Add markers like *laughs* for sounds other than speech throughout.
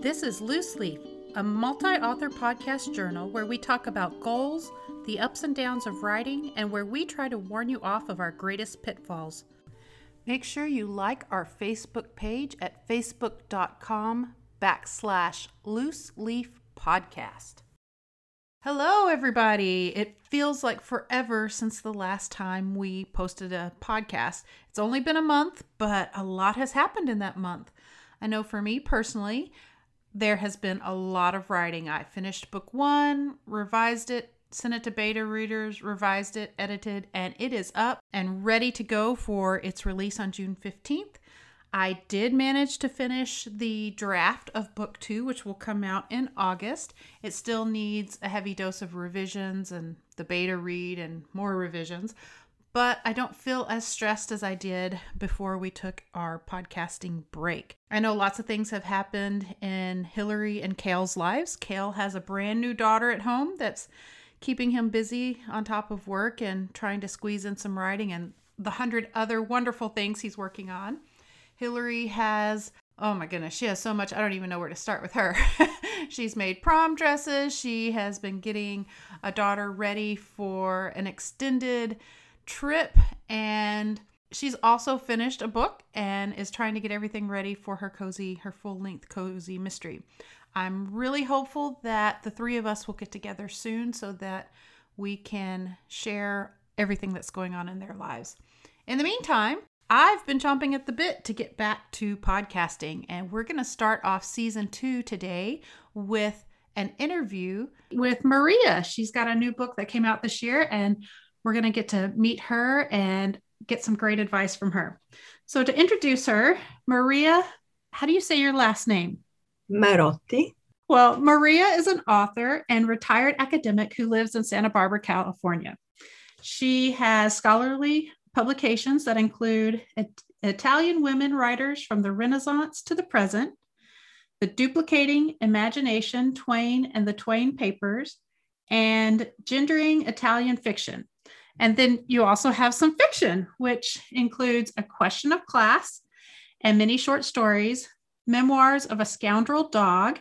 This is Loose Leaf, a multi author podcast journal where we talk about goals, the ups and downs of writing, and where we try to warn you off of our greatest pitfalls. Make sure you like our Facebook page at facebook.com backslash loose leaf podcast. Hello, everybody. It feels like forever since the last time we posted a podcast. It's only been a month, but a lot has happened in that month. I know for me personally, there has been a lot of writing. I finished book one, revised it, sent it to beta readers, revised it, edited, and it is up and ready to go for its release on June 15th. I did manage to finish the draft of book two, which will come out in August. It still needs a heavy dose of revisions and the beta read and more revisions, but I don't feel as stressed as I did before we took our podcasting break. I know lots of things have happened in Hillary and Kale's lives. Kale has a brand new daughter at home that's keeping him busy on top of work and trying to squeeze in some writing and the hundred other wonderful things he's working on. Hillary has Oh my goodness, she has so much. I don't even know where to start with her. *laughs* She's made prom dresses. She has been getting a daughter ready for an extended trip and she's also finished a book and is trying to get everything ready for her cozy her full-length cozy mystery. I'm really hopeful that the three of us will get together soon so that we can share everything that's going on in their lives. In the meantime i've been chomping at the bit to get back to podcasting and we're going to start off season two today with an interview with maria. She's got a new book that came out this year and we're going to get to meet her and get some great advice from her. So, to introduce her, Maria, how do you say your last name? Marotti. Well, Maria is an author and retired academic who lives in Santa Barbara, California. She has scholarly publications that include Italian women writers from the Renaissance to the present, The Duplicating Imagination, Twain and the Twain Papers, and Gendering Italian Fiction. And then you also have some fiction, which includes A Question of Class and many short stories, Memoirs of a Scoundrel Dog.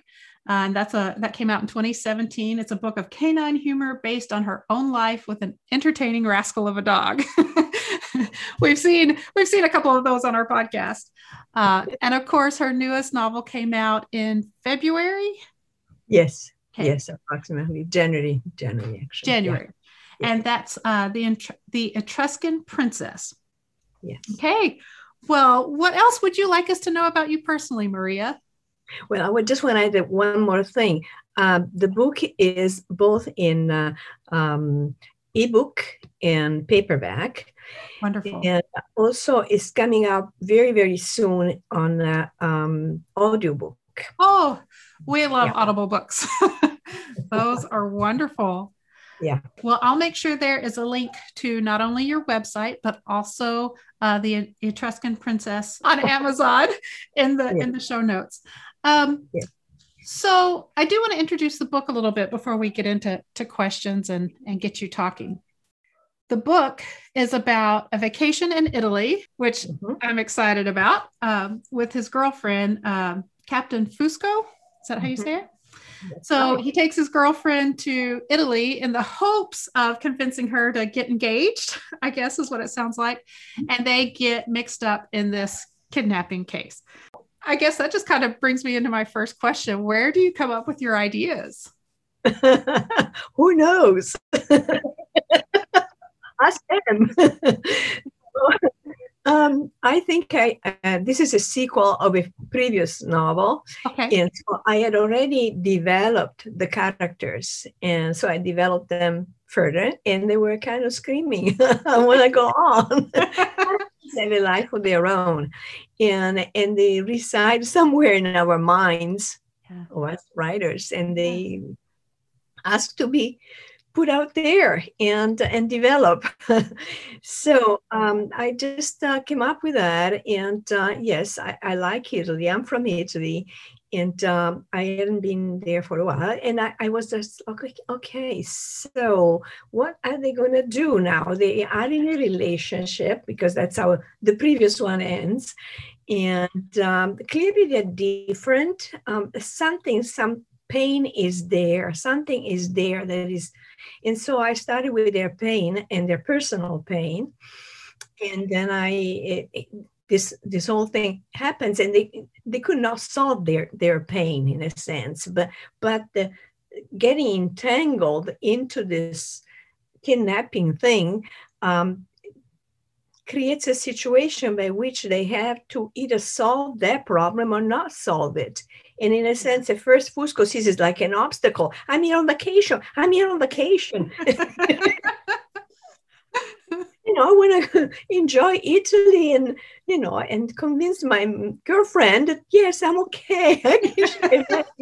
Uh, and that's a that came out in 2017. It's a book of canine humor based on her own life with an entertaining rascal of a dog. *laughs* we've seen we've seen a couple of those on our podcast. Uh, and of course, her newest novel came out in February. Yes, okay. yes, approximately January, January actually. January. And that's uh, the the Etruscan princess. Yes. Okay. Well, what else would you like us to know about you personally, Maria? Well, I would just want to add one more thing. Uh, the book is both in uh, um, ebook and paperback. Wonderful. And also, it's coming out very, very soon on uh, um, audiobook. Oh, we love yeah. audible books. *laughs* Those are wonderful. Yeah. Well, I'll make sure there is a link to not only your website but also uh, the Etruscan Princess on *laughs* Amazon in the yeah. in the show notes. Um, yeah. So I do want to introduce the book a little bit before we get into to questions and and get you talking. The book is about a vacation in Italy, which mm-hmm. I'm excited about, um, with his girlfriend, um, Captain Fusco. Is that how you mm-hmm. say it? So oh. he takes his girlfriend to Italy in the hopes of convincing her to get engaged, I guess is what it sounds like. And they get mixed up in this kidnapping case. I guess that just kind of brings me into my first question. Where do you come up with your ideas? *laughs* Who knows? *laughs* Ask him. *laughs* Um, I think I uh, this is a sequel of a previous novel, okay. and so I had already developed the characters, and so I developed them further, and they were kind of screaming, *laughs* "I want to go on." *laughs* they have a life of their own, and and they reside somewhere in our minds, yeah. as writers, and they yeah. ask to be put out there and and develop. *laughs* so um, I just uh, came up with that, and uh, yes, I, I, like Italy. I'm from Italy, and um, I hadn't been there for a while, and I, I was just okay. Okay, so what are they to do now? They are in a relationship because that's how the previous one ends, and um, clearly they're different. Um, something, some pain is there. Something is there that is, and so I started with their pain and their personal pain, and then I. It, this this whole thing happens and they they could not solve their their pain in a sense but but the, getting entangled into this kidnapping thing um, creates a situation by which they have to either solve that problem or not solve it. And in a sense, at first, Fusco sees it like an obstacle. I'm here on vacation. I'm here on vacation. *laughs* you know, I want to *laughs* enjoy Italy and, you know, and convince my girlfriend that, yes, I'm okay. *laughs*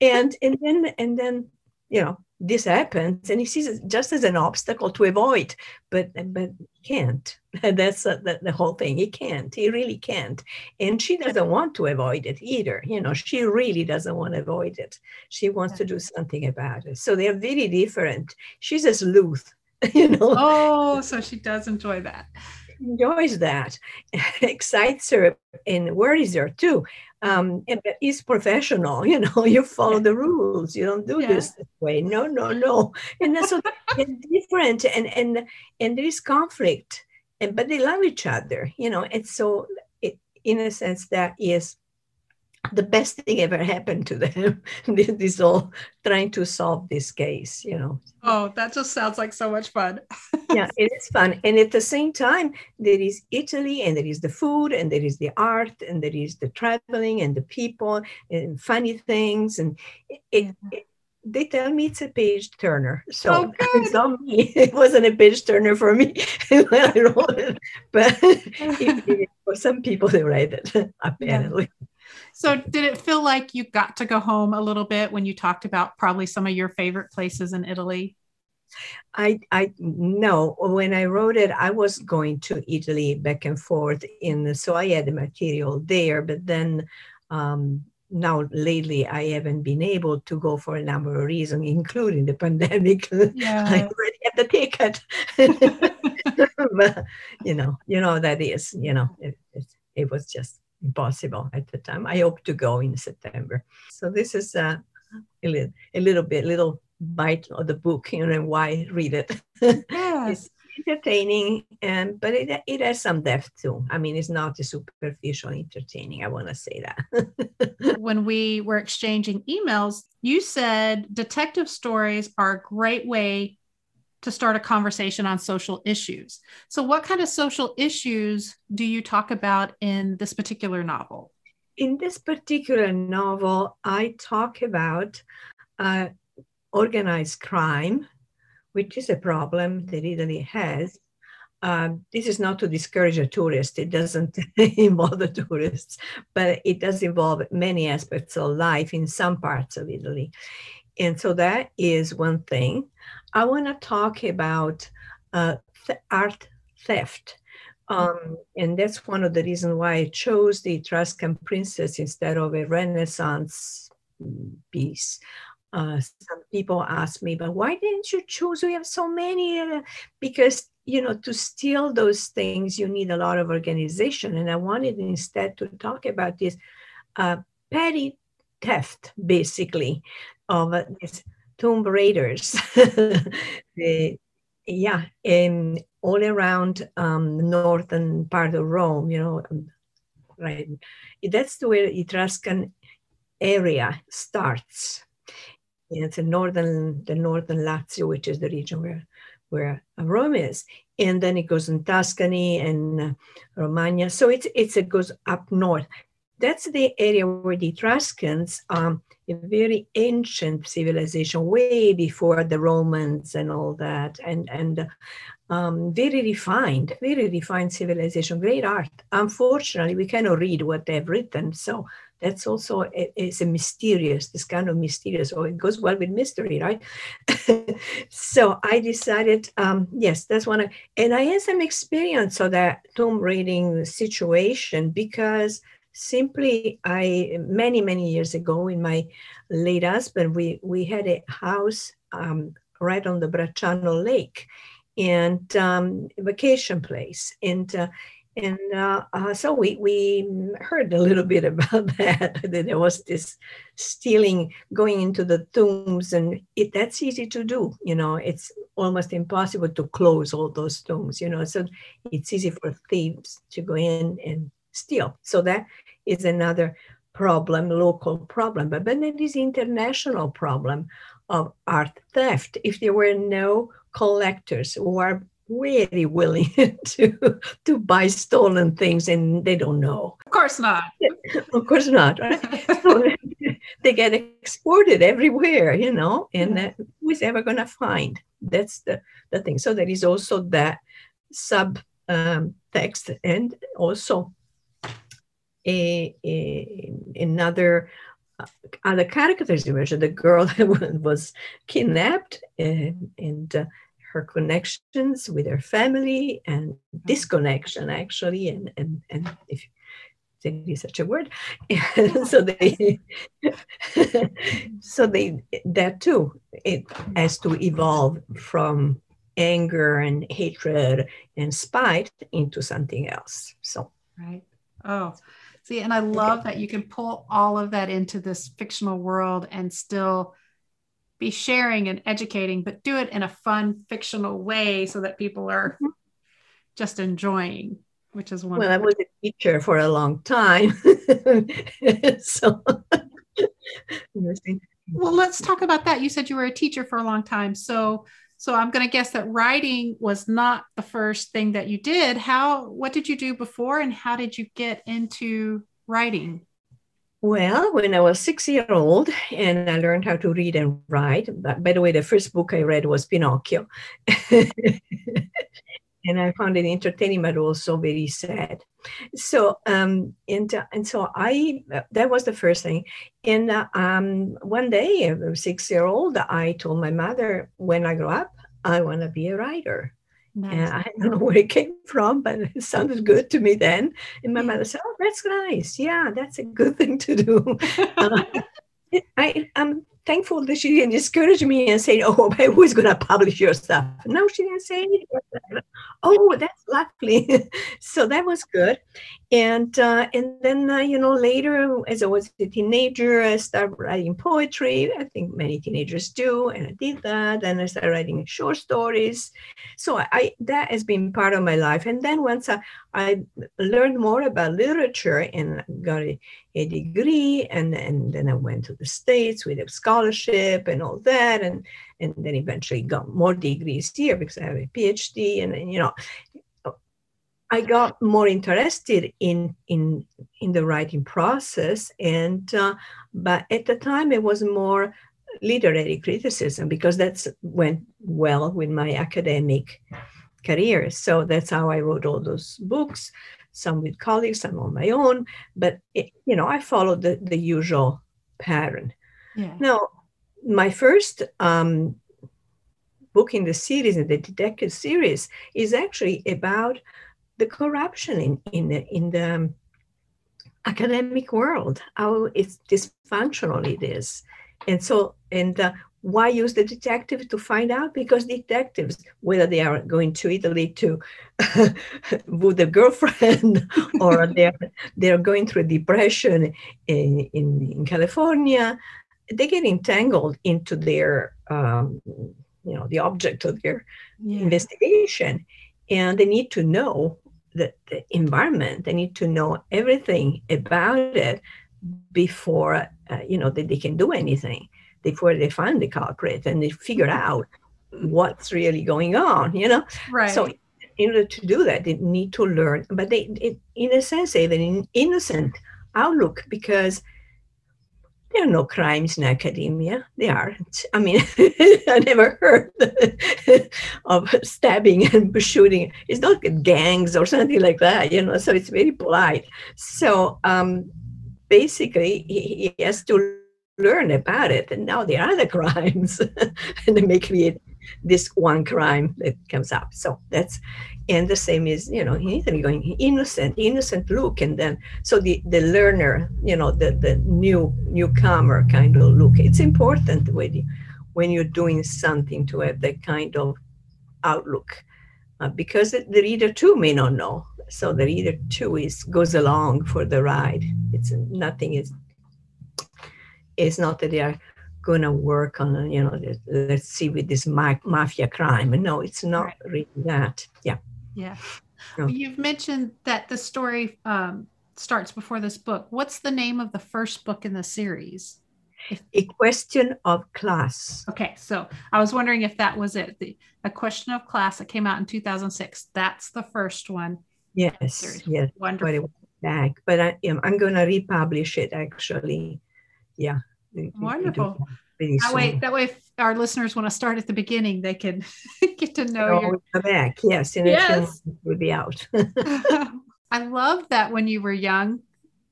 and, and then, and then, you know, this happens and he sees it just as an obstacle to avoid, but, but he can't. *laughs* That's a, the, the whole thing. He can't. He really can't. And she doesn't want to avoid it either. You know, she really doesn't want to avoid it. She wants to do something about it. So they're very different. She's a sleuth *laughs* you know. Oh, so she does enjoy that. Enjoys that, *laughs* excites her, and worries her too. Um, and but is professional, *laughs* you know. You follow the rules. You don't do yeah. this this way. No, no, no. And that's so *laughs* different, and and and there is conflict, and but they love each other, you know. And so, it, in a sense, that is the best thing ever happened to them *laughs* this all trying to solve this case you know oh that just sounds like so much fun *laughs* yeah it is fun and at the same time there is italy and there is the food and there is the art and there is the traveling and the people and funny things and it, it, it they tell me it's a page turner. So oh, *laughs* me. It wasn't a page turner for me when I wrote it. But it, for some people, they write it, apparently. Yeah. So, did it feel like you got to go home a little bit when you talked about probably some of your favorite places in Italy? I I no. When I wrote it, I was going to Italy back and forth in, so I had the material there. But then um, now lately, I haven't been able to go for a number of reasons, *laughs* including the pandemic. *laughs* Yeah. I already have the ticket. *laughs* but you know, you know that is, you know, it, it, it was just impossible at the time. I hope to go in September. So this is uh, a, little, a little bit, little bite of the book, you know, why read it. Yes. *laughs* it's entertaining, and but it, it has some depth too. I mean, it's not a superficial entertaining. I want to say that. *laughs* when we were exchanging emails, you said detective stories are a great way to start a conversation on social issues. So, what kind of social issues do you talk about in this particular novel? In this particular novel, I talk about uh, organized crime, which is a problem that Italy has. Um, this is not to discourage a tourist. It doesn't *laughs* involve the tourists, but it does involve many aspects of life in some parts of Italy. And so that is one thing. I want to talk about uh, th- art theft. Um, and that's one of the reasons why I chose the Etruscan princess instead of a Renaissance piece. Uh, some people ask me, but why didn't you choose? We have so many. Uh, because, you know, to steal those things, you need a lot of organization. And I wanted instead to talk about this uh, petty theft, basically, of uh, this tomb raiders. the, *laughs* yeah, in all around um, northern part of Rome, you know, um, right? That's the where Etruscan area starts. It's the northern, the northern Lazio, which is the region where where Rome is, and then it goes in Tuscany and uh, Romagna. So it's it's it goes up north. That's the area where the Etruscans um, a very ancient civilization, way before the Romans and all that, and and um, very refined, very refined civilization, great art. Unfortunately, we cannot read what they've written, so that's also it, it's a mysterious this kind of mysterious or it goes well with mystery right *laughs* so i decided um, yes that's one and i had some experience of that tomb raiding situation because simply i many many years ago in my late husband we we had a house um, right on the bracciano lake and um, vacation place. And uh, and uh, uh, so we, we heard a little bit *laughs* about that, that there was this stealing going into the tombs and it, that's easy to do you know it's almost impossible to close all those tombs you know so it's easy for thieves to go in and steal. So that is another problem local problem but then it is international problem of art theft. If there were no collectors who are really willing *laughs* to to buy stolen things and they don't know. Of course not. *laughs* Of course not right? So *laughs* they get exported everywhere you know and yeah. who's ever going to find? That's the the thing. So there is also that sub um, text and also a, a another uh, other characters imagine the girl *laughs* that was kidnapped and, and uh, her connections with her family and disconnection actually and and, and if there is such a word. *laughs* So they *laughs* so they that too it has to evolve from anger and hatred and spite into something else. So. Right. Oh see and i love that you can pull all of that into this fictional world and still be sharing and educating, but do it in a fun, fictional way so that people are mm-hmm. just enjoying, which is one. Well, I was a teacher for a long time. *laughs* so, *laughs* well, let's talk about that. You said you were a teacher for a long time. So, so I'm going to guess that writing was not the first thing that you did. How, what did you do before and how did you get into writing? Well, when I was six year old and I learned how to read and write, by the way, the first book I read was Pinocchio. *laughs* and I found it entertaining, but also very sad. So, um, and, uh, and so I, uh, that was the first thing. And uh, um, one day, a six year old, I told my mother, when I grow up, I want to be a writer. Nice. I *laughs* don't know where it came from, but it sounded good to me then. And my mother said, "Oh, that's nice. Yeah, that's a good thing to do." *laughs* uh, I, am thankful that she didn't discourage me and say, "Oh, *laughs* but who's going to publish your stuff?" No, she didn't say anything. Oh, that's lovely. *laughs* so that was good. And uh, and then uh, you know later, as I was a teenager, I started writing poetry. I think many teenagers do, and I did that. And I started writing short stories. So I, I that has been part of my life. And then once I, I learned more about literature and got a, a degree, and and then I went to the states with a scholarship and all that, and and then eventually got more degrees here because I have a PhD, and, and you know I got more interested in in in the writing process, and uh, but at the time it was more literary criticism because that's went well with my academic career. So that's how I wrote all those books, some with colleagues, some on my own. But it, you know, I followed the the usual pattern. Yeah. Now, my first um, book in the series, in the detective series, is actually about the corruption in in the, in the um, academic world, how it's dysfunctional it is, and so and uh, why use the detective to find out? Because detectives, whether they are going to Italy to *laughs* with a girlfriend *laughs* or they're they're going through depression in, in, in California, they get entangled into their um, you know the object of their yeah. investigation and they need to know the, the environment. They need to know everything about it before uh, you know that they can do anything. Before they find the culprit and they figure out what's really going on. You know, right? So in order to do that, they need to learn. But they, it, in a sense, they have an innocent outlook because there are no crimes in academia. There aren't. I mean, *laughs* I never heard *laughs* of stabbing and shooting. It's not gangs or something like that, you know. So it's very polite. So, um, basically he, he has to learn about it. And now there are other *laughs* crimes, and they may create this one crime that comes up. So that's and the same is you know he's going innocent, innocent look, and then so the the learner, you know, the the new newcomer kind of look. It's important when you when you're doing something to have that kind of outlook, uh, because the reader too may not know. So the reader too is goes along for the ride. It's nothing is. It's not that they are going to work on, you know, let's see with this ma- mafia crime. No, it's not right. really that. Yeah. Yeah. No. You've mentioned that the story um, starts before this book. What's the name of the first book in the series? A question of class. Okay, so I was wondering if that was it. The a question of class that came out in 2006. That's the first one. Yes, yes. Wonderful. Back, but I, am going to republish it actually. Yeah. Wonderful. That way, that way, our listeners want to start at the beginning, they can *laughs* get to know you. Your... back, yes, and yes. will be out. *laughs* *laughs* I love that when you were young,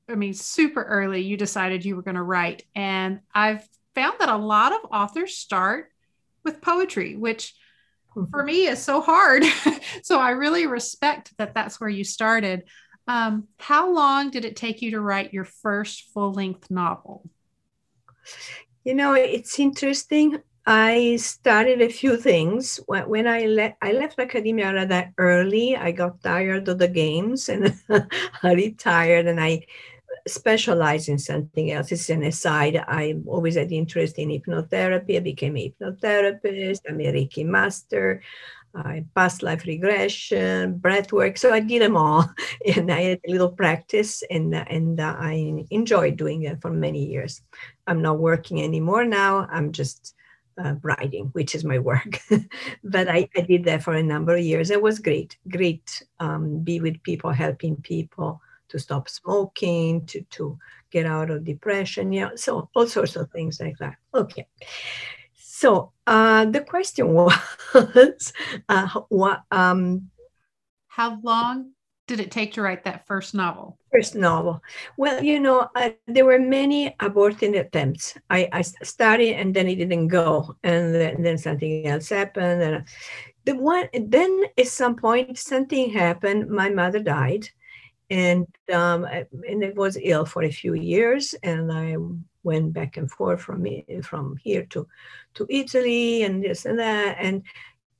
I mean, super early, you decided you were going to write, and I've found that a lot of authors start with poetry, which mm-hmm. for me is so hard. so I really respect that that's where you started. Um, how long did it take you to write your first full length novel? You know, it's interesting. I started a few things when, I left. I left academia rather early. I got tired of the games and *laughs* I retired, and I specialized in something else. It's an aside. I always had interest in hypnotherapy. I became a hypnotherapist. I'm a Reiki master. I past life regression, breath work. So I did them all, *laughs* and I had a little practice, and and uh, I enjoyed doing it for many years. I'm not working anymore now. I'm just uh, writing, which is my work. *laughs* but I, I, did that for a number of years. It was great, great. Um, be with people, helping people to stop smoking, to to get out of depression. Yeah, so all sorts of things like that. Okay. So uh, the question *laughs* was, uh, what? Um, How long did it take to write that first novel? First novel. Well, you know, I, there were many aborting attempts. I, I started and then it didn't go, and then, then something else happened. And the one then at some point something happened. My mother died, and um, and it was ill for a few years, and I went back and forth from from here to to Italy and this and that. And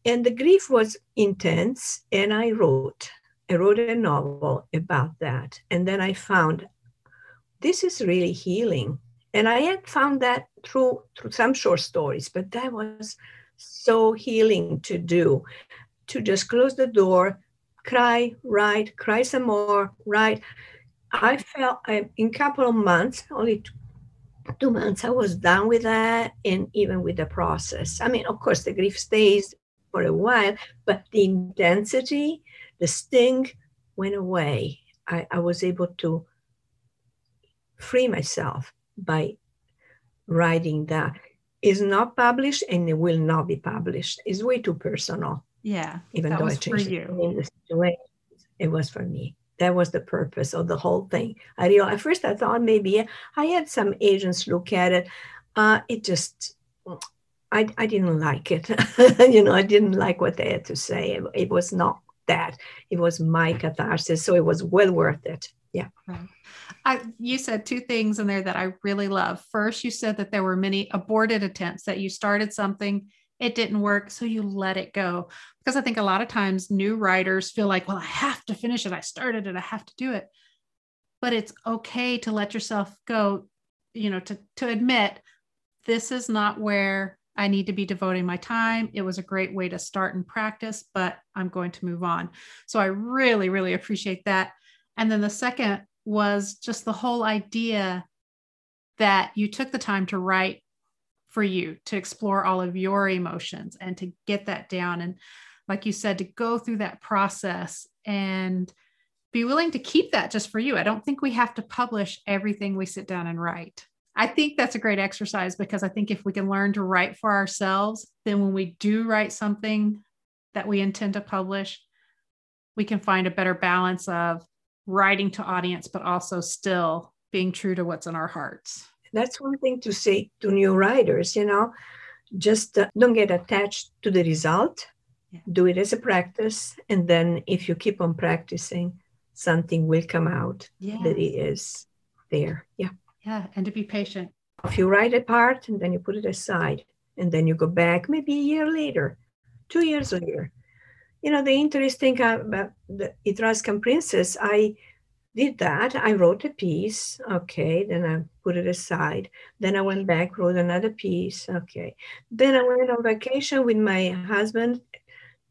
and the grief was intense and I wrote I wrote a novel about that. And then I found this is really healing. And I had found that through through some short stories but that was so healing to do to just close the door cry write cry some more write. I felt in a couple of months only two months, I was done with that and even with the process. I mean, of course, the grief stays for a while, but the intensity, the sting went away. I, I was able to free myself by writing that is not published and it will not be published. It's way too personal. Yeah. Even though I changed the situation, it was for me that was the purpose of the whole thing. I real at first I thought maybe I had some agents look at it. Uh, it just I I didn't like it. *laughs* you know, I didn't like what they had to say. It, it, was not that. It was my catharsis, so it was well worth it. Yeah. Right. I, you said two things in there that I really love. First, you said that there were many aborted attempts that you started something it didn't work so you let it go. Because i think a lot of times new writers feel like well i have to finish it. I started it. I have to do it. But it's okay to let yourself go you know to to admit this is not where i need to be devoting my time. It was a great way to start and practice but i'm going to move on. So i really really appreciate that. And then the second was just the whole idea that you took the time to write for you to explore all of your emotions and to get that down. And like you said, to go through that process and be willing to keep that just for you. I don't think we have to publish everything we sit down and write. I think that's a great exercise because I think if we can learn to write for ourselves, then when we do write something that we intend to publish, we can find a better balance of writing to audience, but also still being true to what's in our hearts. That's one thing to say to new writers, you know, just uh, don't get attached to the result. Yeah. Do it as a practice. And then if you keep on practicing, something will come out yes. that is there. Yeah. Yeah. And to be patient. If you write a part and then you put it aside and then you go back maybe a year later, two years later. You know, the interesting about the Etruscan princess, I did that. I wrote a piece. Okay. Then I put it aside. Then I went back, wrote another piece. Okay. Then I went on vacation with my husband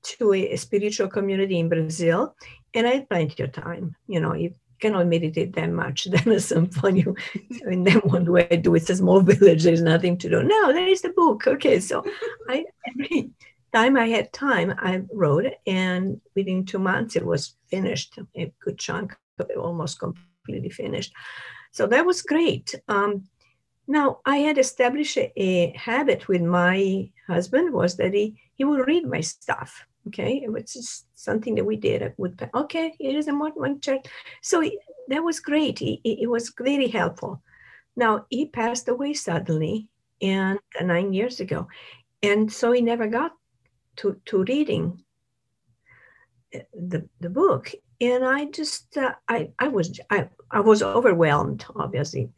to a, spiritual community in Brazil. And I had plenty of time. You know, you cannot meditate that much. *laughs* Then at some point you, I mean, then what do I do? It's a small *laughs* village. There's nothing to do. No, there is the book. Okay. So I, every time I had time, I wrote. And within two months, it was finished, a good chunk almost completely finished. So that was great. Um, now I had established a, a, habit with my husband was that he he would read my stuff. Okay, it was just something that we did. Would okay, here is a one chart. So he, that was great. It was very helpful. Now he passed away suddenly, and uh, nine years ago, and so he never got to to reading uh, the the book and I just uh, I I was I I was overwhelmed, obviously,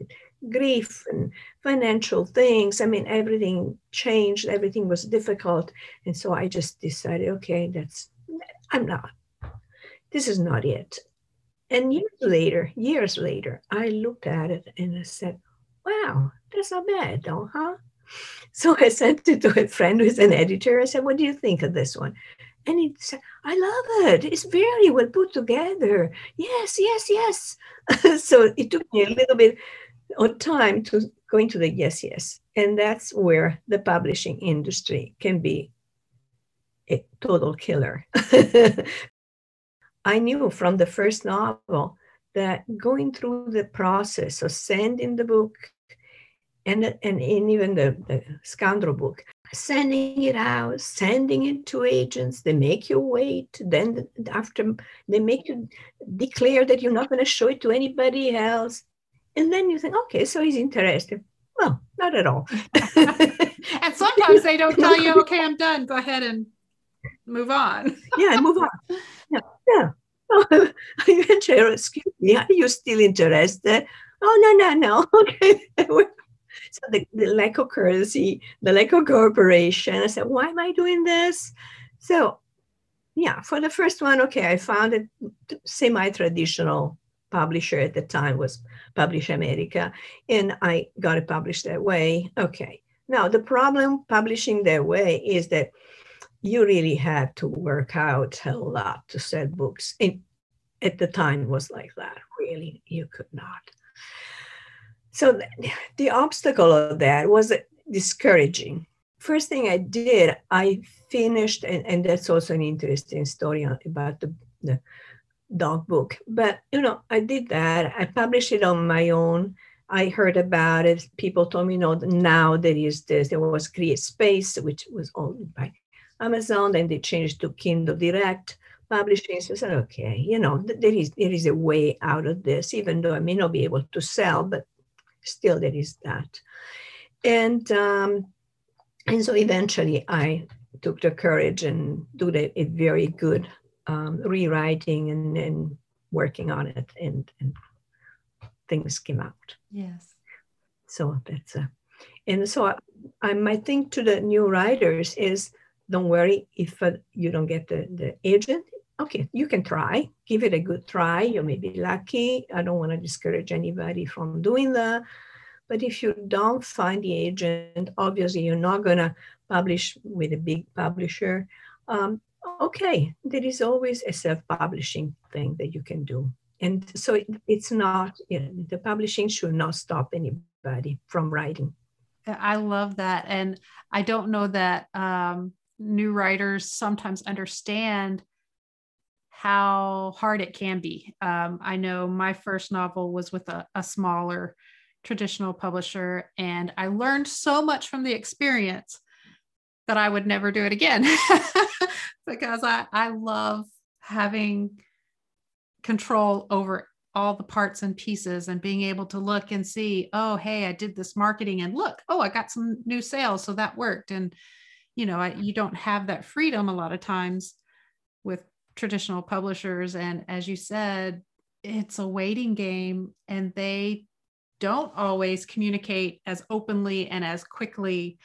grief and financial things. I mean, everything changed. Everything was difficult, and so I just decided, okay, that's I'm not. This is not it. And years later, years later, I looked at it and I said, "Wow, that's not bad, though, huh?" *laughs* So I sent it to a friend who's an editor. I said, "What do you think of this one?" And he said, I love it. It's very well put together. Yes, yes, yes. *laughs* so it took me a little bit of time to go into the yes, yes. And that's where the publishing industry can be a total killer. *laughs* I knew from the first novel that going through the process of sending the book and, and, even the, the scoundrel book sending it out, sending it to agents. They make you wait. Then after they make you declare that you're not going to show it to anybody else. And then you think, okay, so he's interested. Well, not at all. *laughs* and sometimes they don't tell you, okay, I'm done. Go ahead and move on. *laughs* yeah, move on. Yeah. yeah. *laughs* eventually, excuse me, are you still interested? Oh, no, no, no. Okay. So the, the lack of courtesy, the lack of cooperation. I said, why am I doing this? So yeah, for the first one, okay, I found a semi-traditional publisher at the time was Publish America, and I got it published that way. Okay. Now the problem publishing that way is that you really have to work out a lot to sell books. And at the time was like that. Really, you could not. So the, the obstacle of that was discouraging. First thing I did, I finished, and, and that's also an interesting story about the, the dog book. But you know, I did that. I published it on my own. I heard about it. People told me, no, now there is this. There was Create Space, which was owned by Amazon. Then they changed to Kindle Direct publishing. So I said, okay, you know, there is there is a way out of this, even though I may not be able to sell, but still there is that. And um, and so eventually I took the courage and do a, a very good um, rewriting and, and working on it and, and things came out. Yes. So that's a, and so I, I, my thing to the new writers is don't worry if uh, you don't get the, the agent. Okay, you can try, give it a good try. You may be lucky. I don't want to discourage anybody from doing that. But if you don't find the agent, obviously you're not going to publish with a big publisher. Um, okay, there is always a self-publishing thing that you can do. And so it, it's not, you know, the publishing should not stop anybody from writing. I love that. And I don't know that um, new writers sometimes understand how hard it can be. Um, I know my first novel was with a, a smaller traditional publisher and I learned so much from the experience that I would never do it again *laughs* because I, I love having control over all the parts and pieces and being able to look and see, oh, hey, I did this marketing and look, oh, I got some new sales. So that worked. And, you know, I, you don't have that freedom a lot of times with traditional publishers. And as you said, it's a waiting game and they don't always communicate as openly and as quickly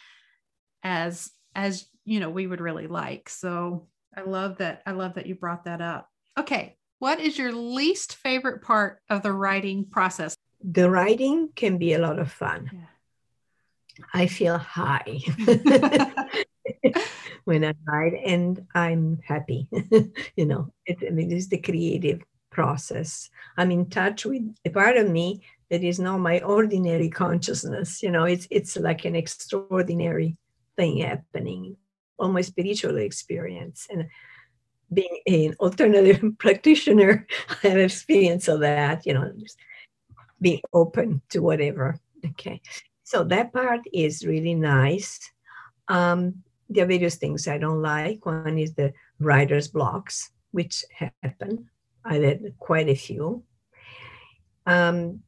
as as you know we would really like so i love that i love that you brought that up okay what is your least favorite part of the writing process the writing can be a lot of fun yeah. i feel high *laughs* *laughs* when i write and i'm happy *laughs* you know it, I mean, it's the creative process. I'm in touch with a part of me that is not my ordinary consciousness you know it's it's like an extraordinary thing happening almost spiritual experience. And being an alternative *laughs* practitioner *laughs* i have experience of that you know being open to whatever. Okay. So that part is really nice. Um, there are various things i don't like. One is the writer's blocks which happen. I had quite a few. Um,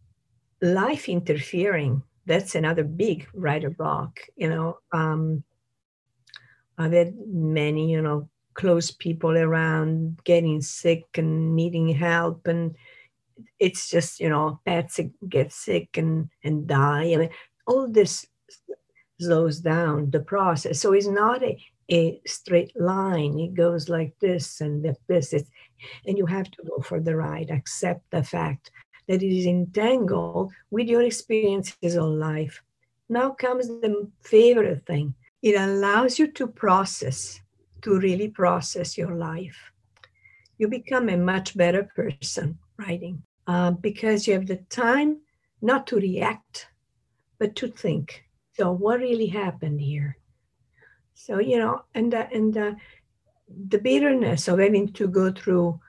life interfering that's another big writer block you know um, i've had many you know close people around getting sick and needing help and it's just you know pets get sick and and die. I mean, all this slows down the process so it's not a, a straight line it goes like this and this it's, and you have to go for the ride accept the fact that it is entangled with your experiences of life. Now comes the favorite thing it allows you to process, to really process your life. You become a much better person writing uh, because you have the time not to react, but to think. So, what really happened here? So, you know, and, uh, and uh, the bitterness of having to go through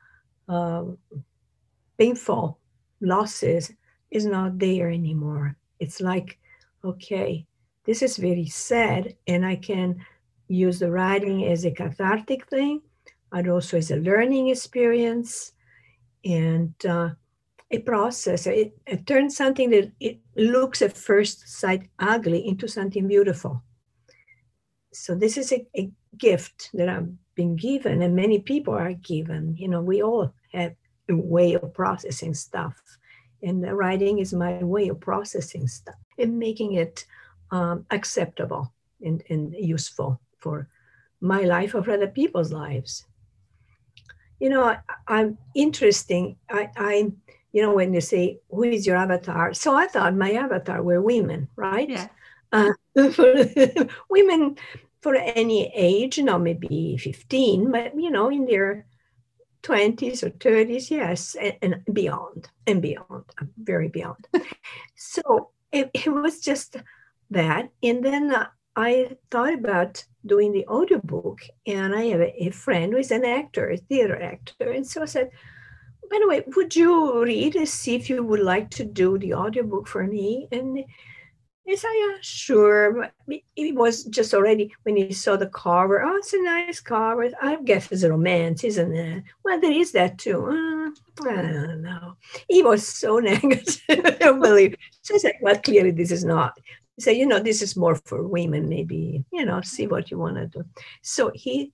uh, painful losses is not there anymore. It's like, okay, this is very sad, and I can use the writing as a cathartic thing, and also as a learning experience and uh, a process. It, it turns something that it looks at first sight ugly into something beautiful. So this is a, a gift that I've been given, and many people are given. You know, we all have a way of processing stuff. And writing is my way of processing stuff and making it um, acceptable and, and useful for my life or for other people's lives. You know, I, am interesting. I, I, you know, when you say who is your avatar, so I thought my avatar were women, right? Yeah. Uh, *laughs* for women for any age, you know, maybe 15, but you know, in their 20s or 30s, yes, and, and beyond, and beyond, very beyond. *laughs* so it, it, was just that. And then uh, I thought about doing the audiobook, and I have a, a friend who is an actor, a theater actor. And so I said, by the way, would you read and see if you would like to do the audiobook for me? And he said, yeah, sure. It was just already when he saw the cover. Oh, it's a nice cover. I guess it's a romance, isn't it? Well, there is that too. Uh, I don't know. He was so *laughs* negative. I don't believe. So I said, well, clearly this is not. He said, you know, this is more for women. Maybe you know, see what you want to do. So he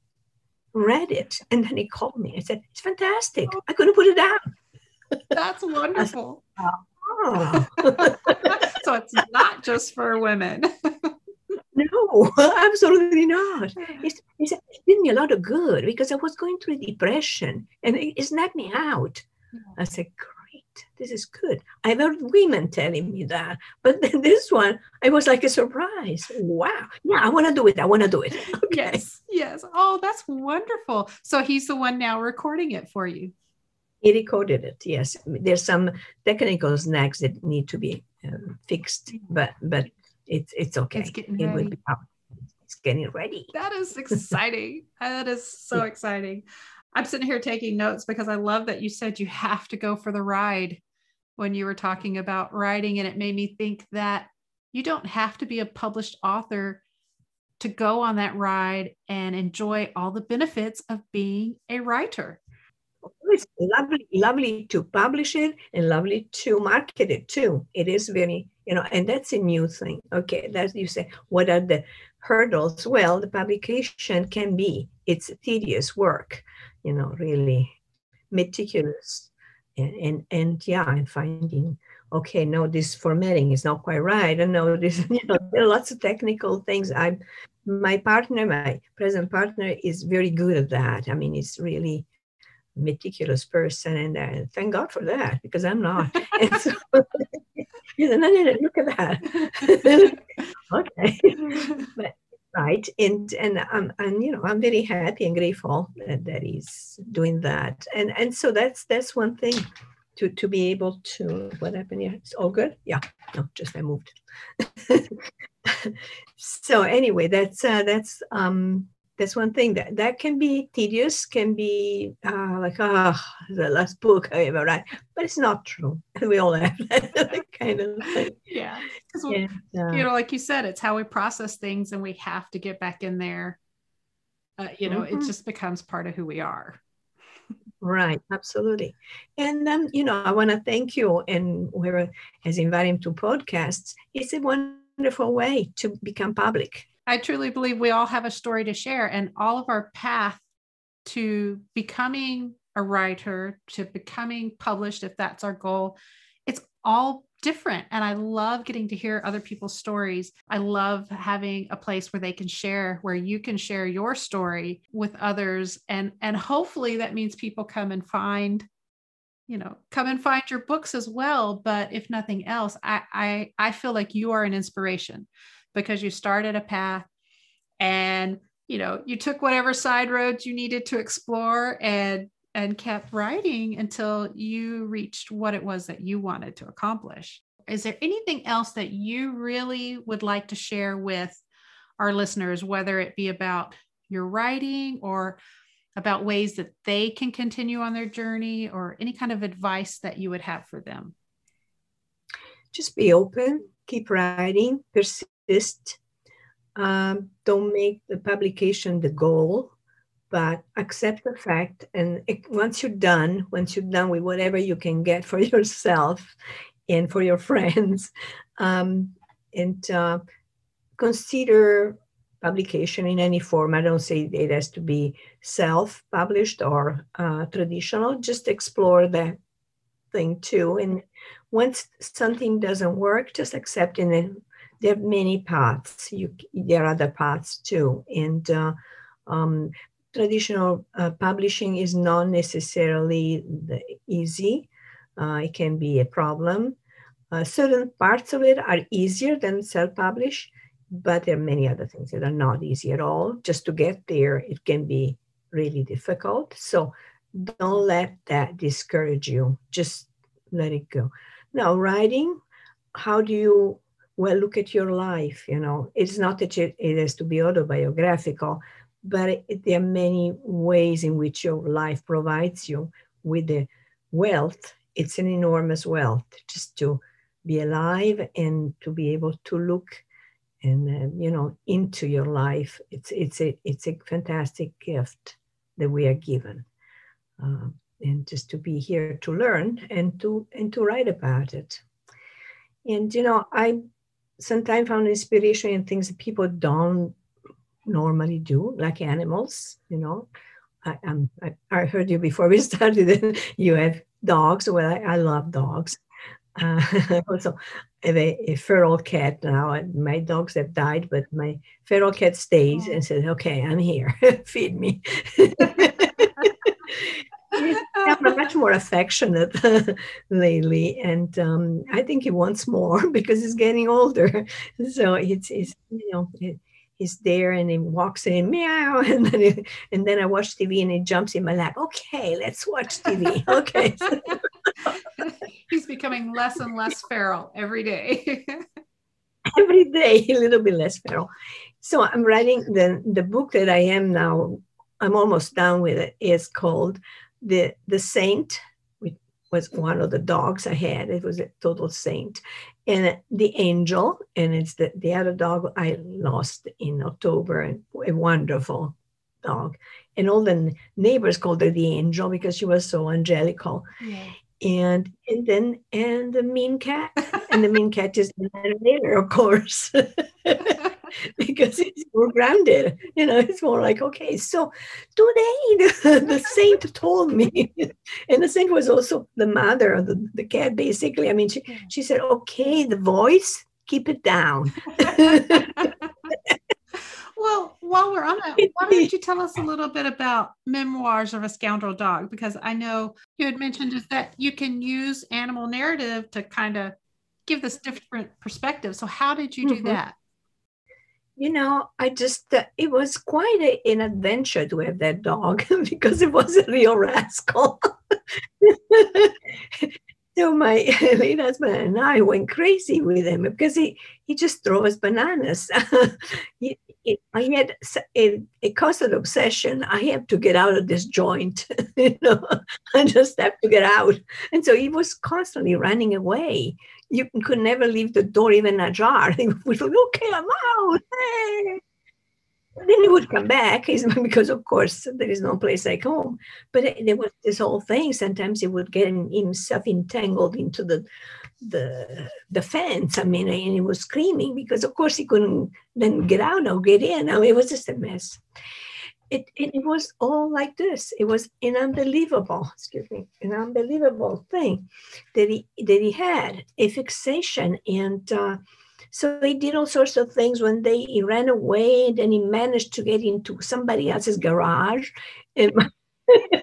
read it, and then he called me. I said, it's fantastic. Oh. I couldn't put it down. *laughs* That's wonderful. Said, oh. *laughs* so it's not just for women. *laughs* no, absolutely not. It's, it's, it did me a lot of good because I was going through depression and it, it snapped me out. I said, this is good. I've heard women telling me that, but *laughs* this one, I was like a surprise. Wow. Yeah, I want to do it. I want to do it. *laughs* Okay. Yes. Yes. Oh, that's wonderful. So he's the one now recording it for you. He recorded it. Yes, there's some technical snags that need to be uh, fixed, but but it's it's okay. It's getting it ready. Be it's getting ready. That is *laughs* exciting. that is so yeah. exciting. I'm sitting here taking notes because I love that you said you have to go for the ride when you were talking about writing, and it made me think that you don't have to be a published author to go on that ride and enjoy all the benefits of being a writer it's lovely, lovely to publish it and lovely to market it too. It is very, you know, and that's a new thing. Okay, that's you say, what are the hurdles? Well, the publication can be it's tedious work, you know, really meticulous, and and, and yeah, and finding okay, no, this formatting is not quite right. And know this, *laughs* you know, there are lots of technical things. I'm my partner, my present partner, is very good at that. I mean, it's really meticulous person, and uh, thank God for that because I'm not. *laughs* *laughs* so, and then look at that. okay, but right, and and I'm and you know I'm very happy and grateful that, that he's doing that, and and so that's that's one thing. To, to be able to what happened here? It's all good? Yeah. No just i moved. *laughs* So anyway that's uh, that's um that's one thing that that can be tedious can be uh, like oh the last book i ever read but it's not true *laughs* we all have *laughs* that kind of thing. Yeah because uh, you know like you said it's how we process things and we have to get back in there. Uh, you know mm-hmm. it just becomes part of who we are. Right absolutely. And um, you know i want to thank you and whoever has invited him to podcasts. It's a wonderful way to become public I truly believe we all have a story to share, and all of our path to becoming a writer, to becoming published, if that's our goal, it's all different. And I love getting to hear other people's stories. I love having a place where they can share, where you can share your story with others. And, and hopefully that means people come and find you know come and find your books as well but if nothing else I, I i feel like you are an inspiration because you started a path and you know you took whatever side roads you needed to explore and and kept writing until you reached what it was that you wanted to accomplish. Is there anything else that you really would like to share with our listeners whether it be about your writing or about ways that they can continue on their journey or any kind of advice that you would have for them? Just be open keep writing persist persist. Um, don't make the publication the goal, but accept the fact. And it, once you're done, once you're done with whatever you can get for *laughs* yourself and for your friends, *laughs* um, and uh, consider publication in any form. I don't say it has to be self published or uh, traditional, just explore that thing too. And once something doesn't work, just accept it there are many paths. You, there are other paths too. And uh, um, traditional uh, publishing is not necessarily easy. Uh, it can be a problem. Uh, certain parts of it are easier than self-publish, but there are many other things that are not easy at all. Just to get there, it can be really difficult. So don't let that discourage you. Just let it go. Now, writing, how do you well, look at your life. You know, it's not that it, has to be autobiographical, but it, there are many ways in which your life provides you with the wealth. It's an enormous wealth just to be alive and to be able to look and uh, you know into your life. It's it's a it's a fantastic gift that we are given. Uh, and just to be here to learn and to and to write about it and you know i sometimes found inspiration in things that people don't normally do, like animals, you know. I, um, I, I heard you before we *laughs* started, you have dogs. Well, I, I love dogs. Uh, *laughs* also, have a, a, feral cat now. My dogs have died, but my feral cat stays and says, okay, I'm here, *laughs* feed me. I'm much more affectionate *laughs* lately, and um, I think he wants more *laughs* because he's getting older. So it's, it's you know. It, he's there and he walks in meow *laughs* and then he, and then I watch TV and he jumps in my lap. Okay, let's watch TV. Okay. he's becoming less and less feral every day. every day, a little bit less feral. So I'm writing the the book that I am now. I'm almost done with it. It's called the the saint which was one of the dogs I had. It was a total saint. And uh, the angel, and it's the, the other dog I lost in October, and a wonderful dog. And all the neighbors called her the angel because she was so angelical. Yeah. And and then and the mean cat. and the mean cat is the later, of course. *laughs* *laughs* because it's more grounded. You know, it's more like, okay, so today the, the saint told me. *laughs* and the saint was also the mother of the, the cat, basically. I mean, she, she said, okay, the voice, keep it down. *laughs* well, while we're on it, why don't you tell us a little bit about memoirs of a scoundrel dog? Because I know you had mentioned is that you can use animal narrative to kind of give this different perspective. So how did you do mm-hmm. that? You know, I just, uh, it was quite a, an adventure to have that dog *laughs* because it was a real rascal. *laughs* so my *laughs* late husband and I went crazy with him because he, he just threw us bananas. he, it, I had a, a constant obsession. I have to get out of this joint. you know, I just have to get out. And so he was constantly running away. You could never leave the door even ajar. *laughs* He would like, okay, I'm out. Hey. Then he would come back *laughs* because, of course, there is no place like home. But there was this whole thing. Sometimes he would get himself entangled into the the the fence. I mean, and he was screaming because, of course, he couldn't then get out or get in. I mean, it was just a mess. It, it, was all like this. It was an unbelievable, excuse me, an unbelievable thing that he that he had a fixation, and uh, so he did all sorts of things. When they he ran away, and then he managed to get into somebody else's garage, and *laughs* *laughs*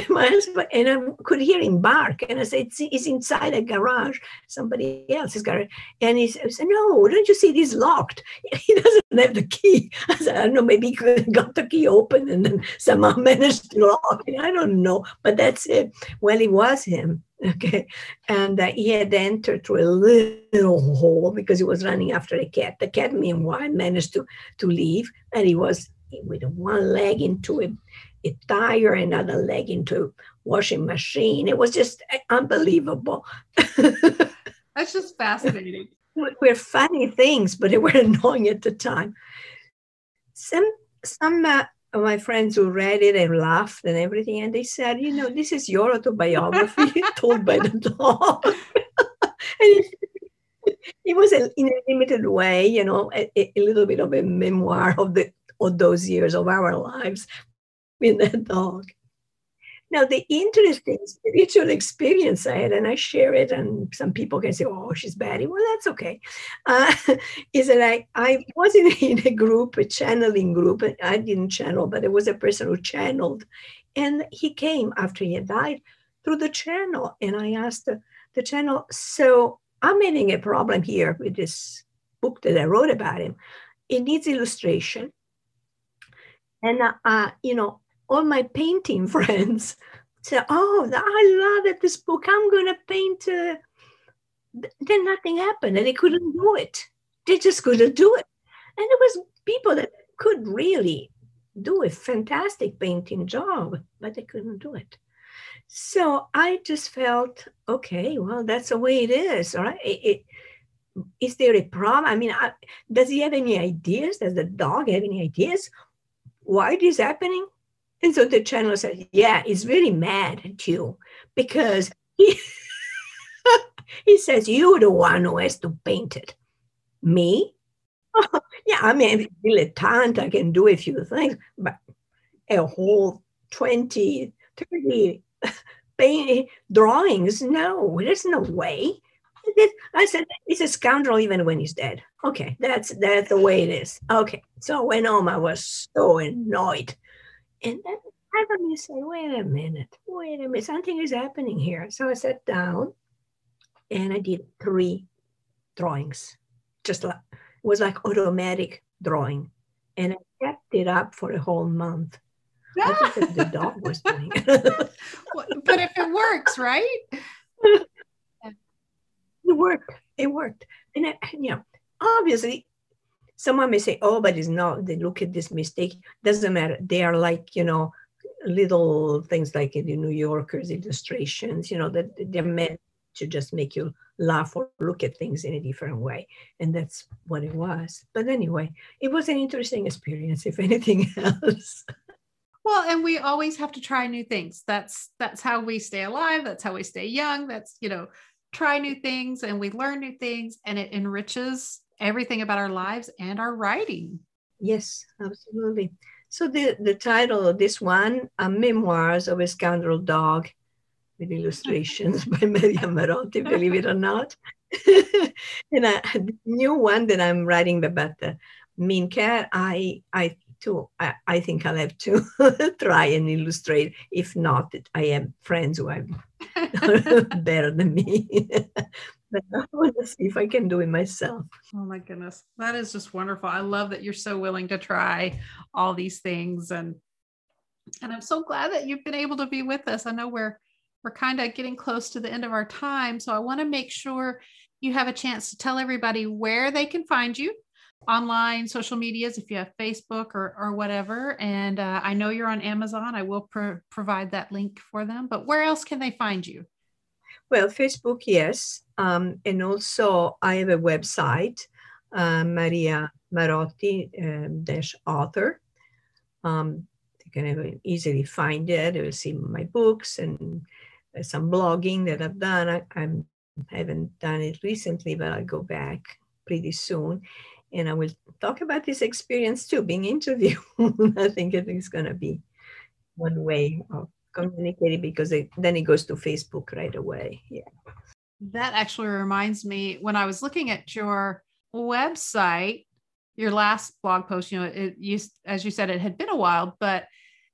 *laughs* my husband and I could hear him bark, and I said, "He's inside a garage, somebody else's garage." And he said, "No, don't you see? He's locked. *laughs* He doesn't have the key." *laughs* I said, "I don't know. Maybe he got the key open and then somehow managed to lock it. I don't know, but that's it." Well, it was him. Okay, and uh, he had entered through a little hole because he was running after a cat. The cat, meanwhile, managed to to leave, and he was with one leg into a a tire, another leg into washing machine. It was just unbelievable. *laughs* That's just fascinating. We're funny things, but they were *laughs* annoying at the time. Some some uh, of my friends who read it and laughed and everything, and they said, "You know, this is your autobiography *laughs* told by the dog." and it, it was a, in a limited way, you know, a, a, little bit of a memoir of the of those years of our lives with that dog. Now, the interesting spiritual experience I had, and I share it, and some people can say, oh, she's batty. Well, that's okay. Uh, *laughs* is that I, I wasn't *laughs* in a group, a channeling group. I didn't channel, but there was a person who channeled. And he came after he had died through the channel. And I asked the, the channel, so I'm having a problem here with this book that I wrote about him. It needs illustration. And, uh, uh, you know, all my painting *laughs* friends said, "Oh, I love it! This book. I'm going to paint." Uh, then nothing happened, and they couldn't do it. They just couldn't do it. And there was people that could really do a fantastic painting job, but they couldn't do it. So I just felt, okay, well, that's the way it is. All right. It, it, is there a problem? I mean, I, does he have any ideas? Does the dog have any ideas? Why this happening? And so the channel said, Yeah, he's really mad at you because he, *laughs* he says, You're the one who has to paint it. Me? *laughs* Oh, yeah, I mean, a dilettante, I can do a few things, but a whole 20, 30 *laughs* paint, drawings, no, there's no way. I said, he's a scoundrel even when he's dead. Okay, that's that's the way it is. Okay, so went home. I was so annoyed and then I had me say, wait a minute, wait a minute, something is happening here. So I sat down and I did three drawings. Just like it was like automatic drawing. And I kept it up for a whole month. I think the dog *laughs* was doing but if it works, right? *laughs* it worked. It worked. And, I, you know, obviously someone may say, oh, but it's not, they look at this mistake. Doesn't matter. They are like, you know, little things like in the New Yorkers illustrations, you know, that they're meant to just make you laugh or look at things in a different way. And that's what it was. But anyway, it was an interesting experience, if *laughs* anything else. Well, and we always have to try new things. That's that's how we stay alive. That's how we stay young. That's, you know, try new things and we learn new things and it enriches everything about our lives and our writing. Yes, absolutely. So the, the title of this one, uh, Memoirs of a Scoundrel Dog, with illustrations *laughs* by Maria Marotti, believe it or not. *laughs* and a new one that I'm writing about the mean cat, I I too I, I think I'll have to *laughs* try and illustrate. If not, I have friends who are better than me. I want to see if I can do it myself. Oh my goodness. That is just wonderful. I love that you're so willing to try all these things and and I'm so glad that you've been able to be with us. I know we're we're kind of getting close to the end of our time. So I want to make sure you have a chance to tell everybody where they can find you online social medias if you have facebook or, or whatever and uh, i know you're on amazon i will pro- provide that link for them but where else can they find you well facebook yes um, and also i have a website uh, maria marotti uh, dash author um, you can easily find it you will see my books and some blogging that I've done. I, I'm, I haven't done it recently, but I'll go back pretty soon. And I will talk about this experience too, being interviewed. *laughs* I think it is going to be one way of communicating because it, then it goes to Facebook right away. Yeah. That actually reminds me when I was looking at your website, your last blog post, you know, it used, as you said, it had been a while, but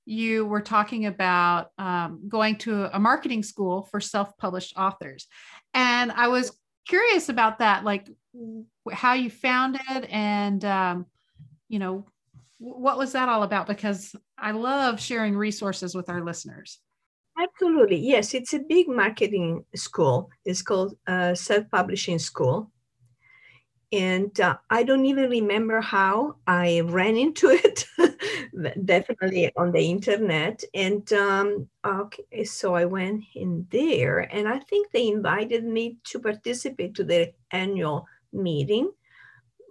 you were talking about um, going to a marketing school for self-published authors. And i was curious about that like how you found it and um, you know what was that all about? Because i love sharing resources with our listeners absolutely yes it's a big marketing school it's called uh, self-publishing school and uh, I don't even remember how I ran into *laughs* it. Definitely on the internet, and um, okay, so I went in there, and I think they invited me to participate to their annual meeting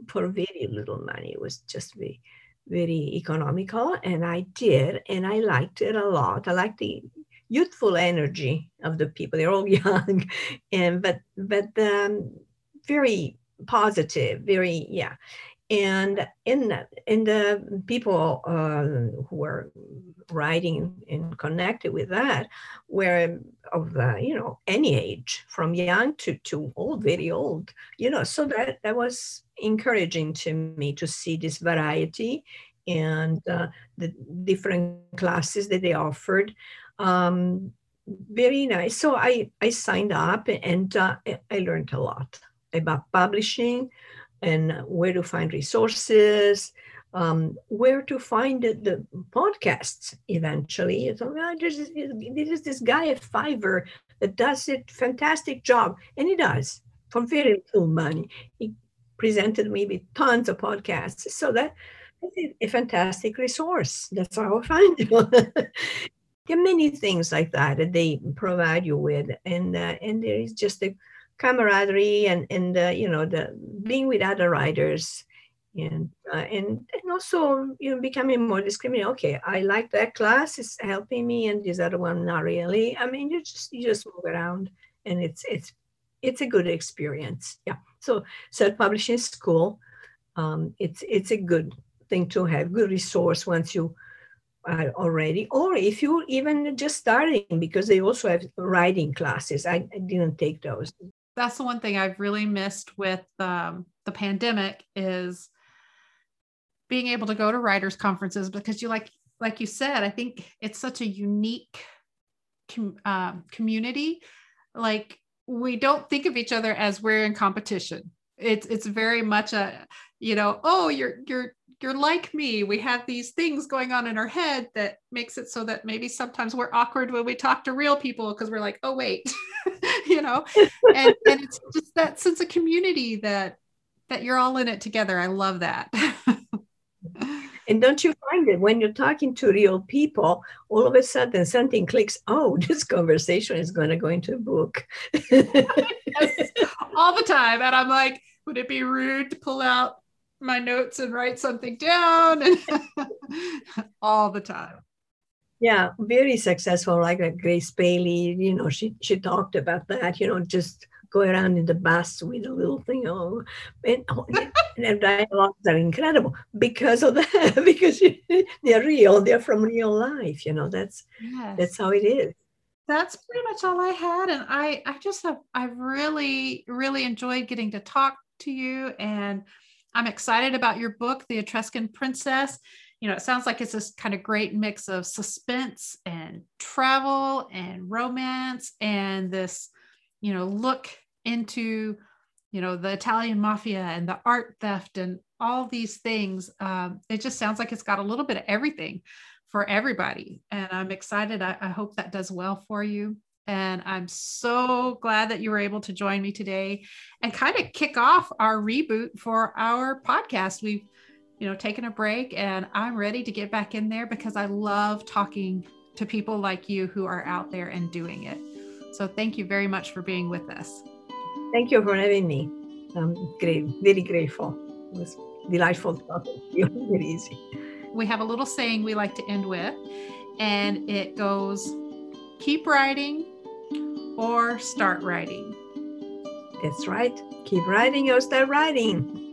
for very little money. It was just very, very economical, and I did, and I liked it a lot. I liked the youthful energy of the people. They're all *laughs* young, and but but um, very positive, very yeah. And in in the people uh, who were writing and connected with that were of uh, you know any age, from young to to old, very old. You know, so that that was encouraging to me to see this variety and uh, the different classes that they offered. Um, very nice. So I I signed up and uh, I learned a lot about publishing and where to find resources, um, where to find the, the podcasts eventually. So well, there's, there's this guy at Fiverr that does a fantastic job, and he does for very little money. He presented me with tons of podcasts. So that is a fantastic resource. That's how I find you. *laughs* there are many things like that that they provide you with, and uh, and there is just the camaraderie and and uh, you know the being with other writers and uh, and and also you know becoming more discriminating okay i like that class it's helping me and this other one not really. I mean you just you just move around and it's it's it's a good experience yeah. So self-publishing school um, it's it's a good thing to have good resource once you are already or if you're even just starting because they also have writing classes. I, I didn't take those. That's the one thing I've really missed with um, the pandemic is being able to go to writers conferences because you like like you said I think it's such a unique com- um, community. Like we don't think of each other as we're in competition. It's it's very much a you know oh you're you're you're like me we have these things going on in our head that makes it so that maybe sometimes we're awkward when we talk to real people because we're like oh wait *laughs* you know and, and it's just that sense of community that that you're all in it together i love that And don't you find it when you're talking to real people, all of a sudden something clicks, oh, *laughs* this conversation is going to go into a book. *laughs* yes, all the time. And I'm like, would it be rude to pull out my notes and write something down? And *laughs* all the time. Yeah, very successful, like Grace Paley, you know, she she talked about that, you know, just go around in the bus with a little thing oh, and, and their dialogues are incredible because of that *laughs* because they're real they're from real life you know that's yes. that's how it is that's pretty much all i had and i i just have i really really enjoyed getting to talk to you and i'm excited about your book the etruscan princess. You know it sounds like it's this kind of great mix of suspense and travel and romance and this you know look into you know the italian mafia and the art theft and all these things. Um, it just sounds like it's got a little bit of everything for everybody. And i'm excited. I, I hope that does well for you and i'm so glad that you were able to join me today and kind of kick off our reboot for our podcast we've you know taken a break and i'm ready to get back in there because i love talking to people like you who are out there and doing it so thank you very much for being with us. Thank you for having me. I'm great, very grateful. It was delightful talking to you. *laughs* Very easy. We have a little saying we like to end with, and it goes keep writing or start writing. That's right. Keep writing or start writing.